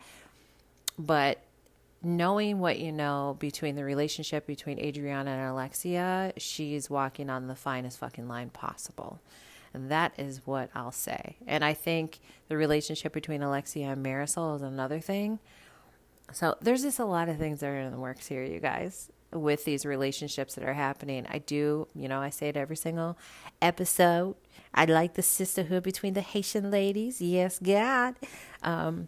but knowing what you know between the relationship between Adriana and Alexia, she's walking on the finest fucking line possible. And that is what I'll say. And I think the relationship between Alexia and Marisol is another thing. So there's just a lot of things that are in the works here, you guys, with these relationships that are happening. I do, you know, I say it every single episode. I like the sisterhood between the Haitian ladies. Yes, God. Um,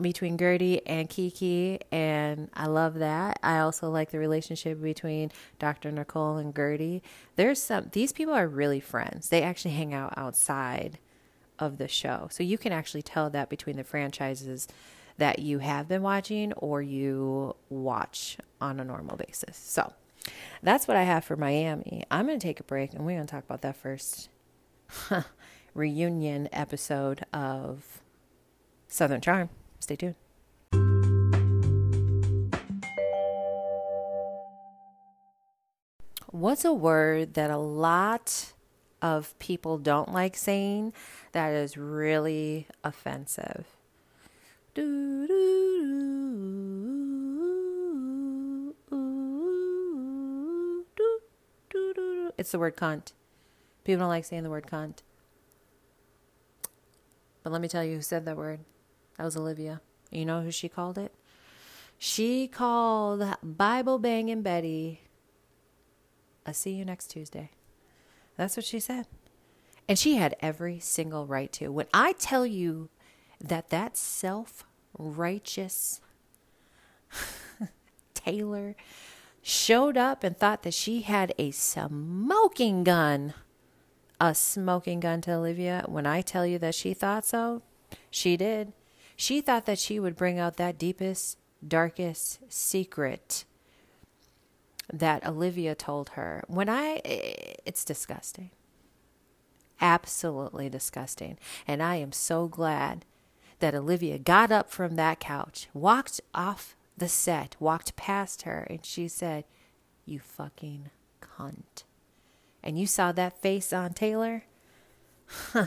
between Guerdy and Kiki, and I love that. I also like the relationship between Dr. Nicole and Guerdy. There's some, these people are really friends. They actually hang out outside of the show. So you can actually tell that between the franchises that you have been watching or you watch on a normal basis. So that's what I have for Miami. I'm going to take a break and we're going to talk about that first reunion episode of Southern Charm. Stay tuned. What's a word that a lot of people don't like saying that is really offensive? It's the word cunt. People don't like saying the word cunt. But let me tell you who said that word. That was Olivia. You know who she called it? She called Bible banging Betty. I'll see you next Tuesday. That's what she said. And she had every single right to. When I tell you that that self righteous Taylor showed up and thought that she had a smoking gun, a smoking gun to Olivia, when I tell you that she thought so, she did. She thought that she would bring out that deepest, darkest secret that Olivia told her. When I, it's disgusting. Absolutely disgusting. And I am so glad that Olivia got up from that couch, walked off the set, walked past her, and she said, You fucking cunt. And you saw that face on Taylor? Huh.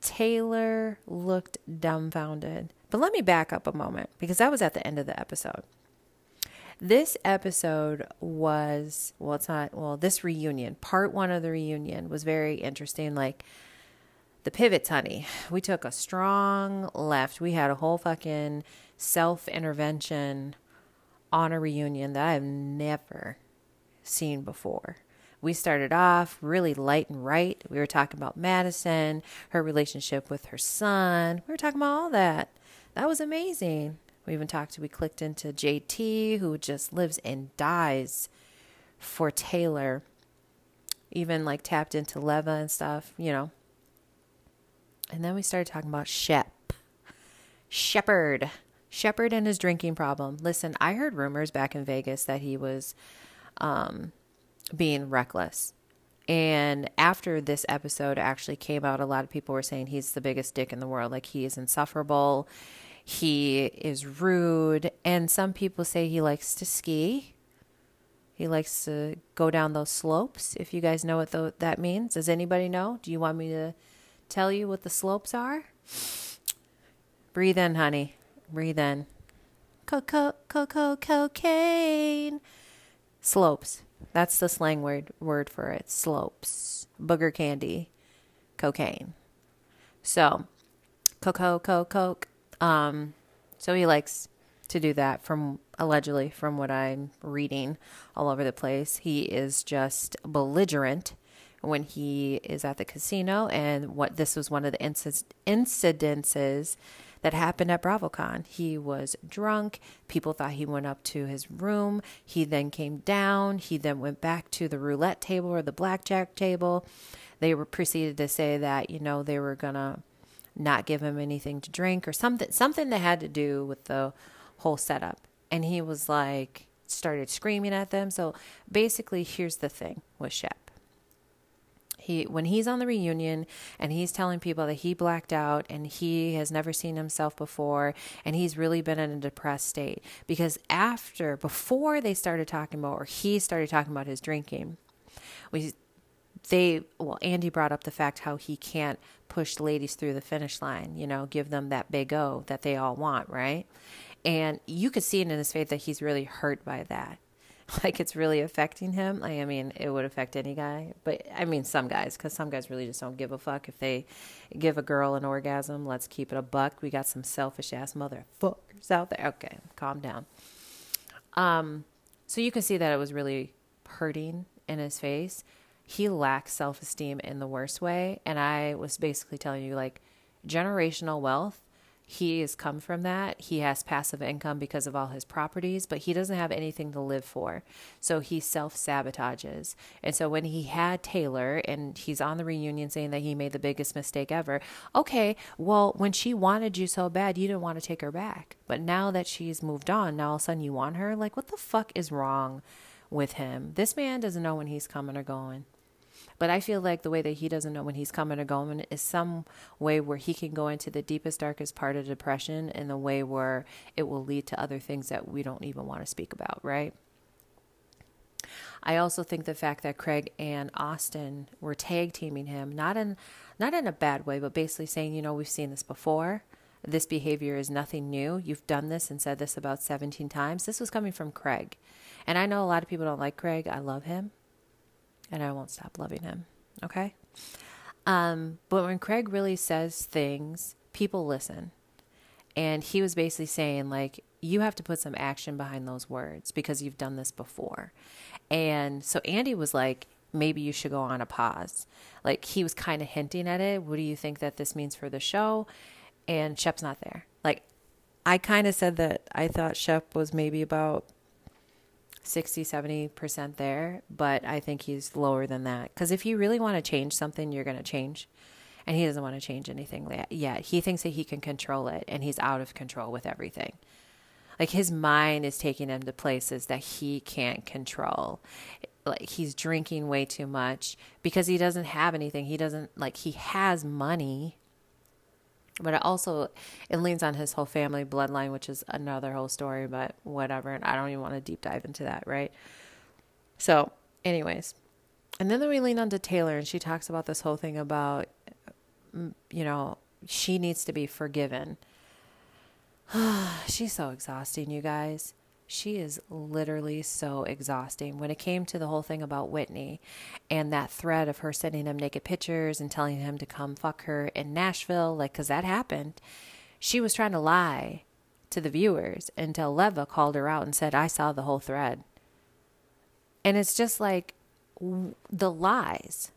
Taylor looked dumbfounded. But let me back up a moment because that was at the end of the episode. This episode was, well, it's not, well, this reunion, part one of the reunion was very interesting. Like the pivots, honey. We took a strong left. We had a whole fucking self intervention on a reunion that I've never seen before. We started off really light and right. We were talking about Madison, her relationship with her son. We were talking about all that. That was amazing. We even talked, we clicked into JT, who just lives and dies for Taylor. Even like tapped into Leva and stuff, you know. And then we started talking about Shep. Shepherd. Shepherd and his drinking problem. Listen, I heard rumors back in Vegas that he was um, being reckless. And after this episode actually came out, a lot of people were saying he's the biggest dick in the world. Like he is insufferable. He is rude, and some people say he likes to ski. He likes to go down those slopes. If you guys know what that means, does anybody know? Do you want me to tell you what the slopes are? Breathe in, honey. Breathe in. Coco, coco, cocaine. Slopes. That's the slang word word for it. Slopes. Booger candy. Cocaine. So, coco, coke, coke. Um, so he likes to do that from allegedly from what I'm reading all over the place. He is just belligerent when he is at the casino and what this was one of the inc- incidences that happened at BravoCon. He was drunk. People thought he went up to his room. He then came down. He then went back to the roulette table or the blackjack table. They were proceeded to say that, you know, they were going to not give him anything to drink or something something that had to do with the whole setup. And he was like started screaming at them. So basically here's the thing with Shep. He when he's on the reunion and he's telling people that he blacked out and he has never seen himself before and he's really been in a depressed state because after before they started talking about or he started talking about his drinking, we they well Andy brought up the fact how he can't push ladies through the finish line, you know, give them that big O that they all want, right? And you could see it in his face that he's really hurt by that. like it's really affecting him. I mean, it would affect any guy, but I mean some guys because some guys really just don't give a fuck if they give a girl an orgasm. Let's keep it a buck. We got some selfish ass motherfuckers out there. Okay, calm down. Um, so you can see that it was really hurting in his face. He lacks self esteem in the worst way, and I was basically telling you like generational wealth he has come from that. He has passive income because of all his properties, but he doesn't have anything to live for. So he self sabotages. And so when he had Taylor and he's on the reunion saying that he made the biggest mistake ever, okay, well, when she wanted you so bad, you didn't want to take her back. But now that she's moved on, now all of a sudden you want her? Like, what the fuck is wrong with him? This man doesn't know when he's coming or going. But I feel like the way that he doesn't know when he's coming or going is some way where he can go into the deepest, darkest part of depression in the way where it will lead to other things that we don't even want to speak about, right? I also think the fact that Craig and Austin were tag teaming him, not in not in a bad way, but basically saying, you know, we've seen this before. This behavior is nothing new. You've done this and said this about 17 times. This was coming from Craig. And I know a lot of people don't like Craig. I love him and I won't stop loving him. Okay? Um, but when Craig really says things, people listen. And he was basically saying, like, you have to put some action behind those words because you've done this before. And so Andy was like, maybe you should go on a pause. Like, he was kind of hinting at it. What do you think that this means for the show? And Shep's not there. Like, I kind of said that I thought Shep was maybe about 60, 70% there, but I think he's lower than that. Because if you really want to change something, you're going to change. And he doesn't want to change anything yet. He thinks that he can control it, and he's out of control with everything. Like his mind is taking him to places that he can't control. Like he's drinking way too much because he doesn't have anything. He doesn't, like, he has money but it also it leans on his whole family bloodline which is another whole story but whatever. And i don't even want to deep dive into that right? So anyways. And then we lean onto taylor and she talks about this whole thing about mm, you know she needs to be forgiven. She's so exhausting you guys she is literally so exhausting. When it came to the whole thing about Whitney and that thread of her sending him naked pictures and telling him to come fuck her in Nashville, like, because that happened, she was trying to lie to the viewers until Leva called her out and said, I saw the whole thread. And it's just like the lies.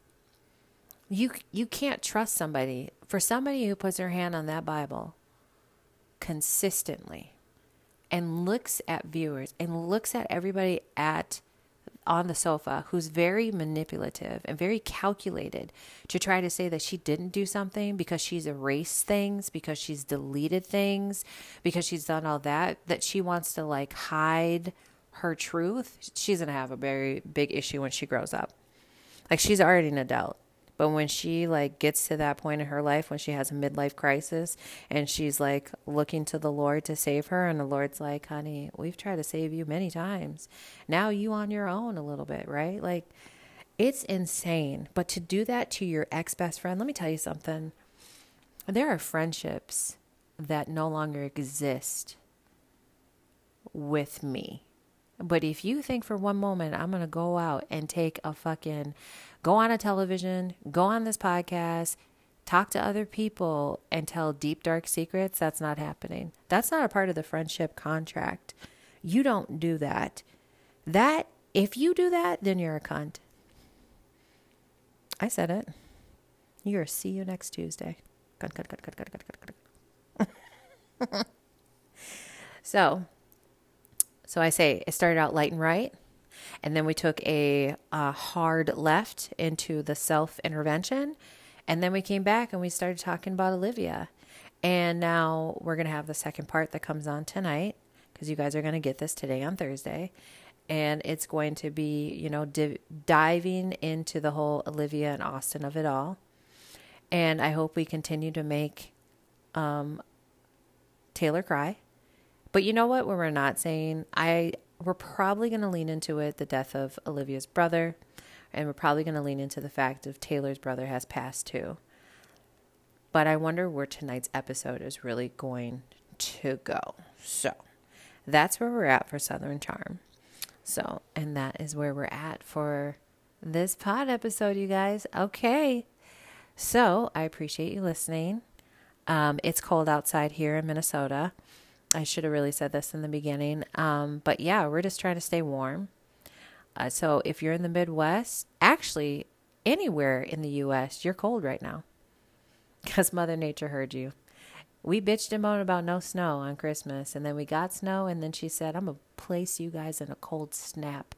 You, you can't trust somebody. For somebody who puts her hand on that Bible consistently and looks at viewers and looks at everybody at on the sofa who's very manipulative and very calculated to try to say that she didn't do something because she's erased things, because she's deleted things, because she's done all that, that she wants to like hide her truth, she's going to have a very big issue when she grows up. Like she's already an adult. But when she like gets to that point in her life when she has a midlife crisis and she's like looking to the Lord to save her and the Lord's like, "Honey, we've tried to save you many times. Now you on your own a little bit, right?" Like it's insane. But to do that to your ex-best friend, let me tell you something. There are friendships that no longer exist with me. But if you think for one moment I'm going to go out and take a fucking go on a television, go on this podcast, talk to other people and tell deep dark secrets, that's not happening. That's not a part of the friendship contract. You don't do that. That if you do that, then you're a cunt. I said it. You're see you next Tuesday. Cut, cut, cut, cut, cut, cut, cut, cut. so, so I say it started out light and right, and then we took a, a hard left into the self intervention, and then we came back and we started talking about Olivia, and now we're gonna have the second part that comes on tonight because you guys are gonna get this today on Thursday, and it's going to be you know div- diving into the whole Olivia and Austin of it all, and I hope we continue to make um, Taylor cry but you know what? When we're not saying, I we're probably going to lean into it the death of Olivia's brother, and we're probably going to lean into the fact of Taylor's brother has passed too. But I wonder where tonight's episode is really going to go. So that's where we're at for Southern Charm. So, and that is where we're at for this pod episode, you guys. Okay. So I appreciate you listening. Um, it's cold outside here in Minnesota. I should have really said this in the beginning. Um, but yeah, we're just trying to stay warm. Uh, so if you're in the Midwest, actually, anywhere in the U.S., you're cold right now because Mother Nature heard you. We bitched and moaned about no snow on Christmas, and then we got snow, and then she said, I'm going to place you guys in a cold snap.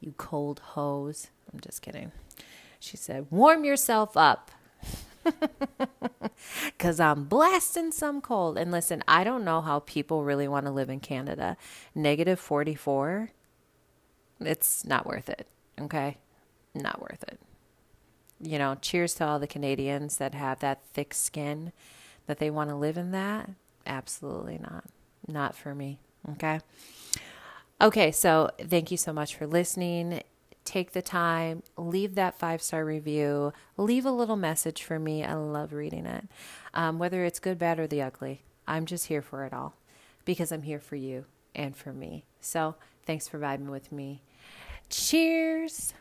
You cold hoes. I'm just kidding. She said, Warm yourself up. Because I'm blasting some cold. And listen, I don't know how people really want to live in Canada. Negative 44, it's not worth it. Okay? Not worth it. You know, cheers to all the Canadians that have that thick skin that they want to live in that. Absolutely not. Not for me. Okay? Okay, so thank you so much for listening take the time, leave that five star review, leave a little message for me. I love reading it. Um, whether it's good, bad, or the ugly, I'm just here for it all because I'm here for you and for me. So thanks for vibing with me. Cheers.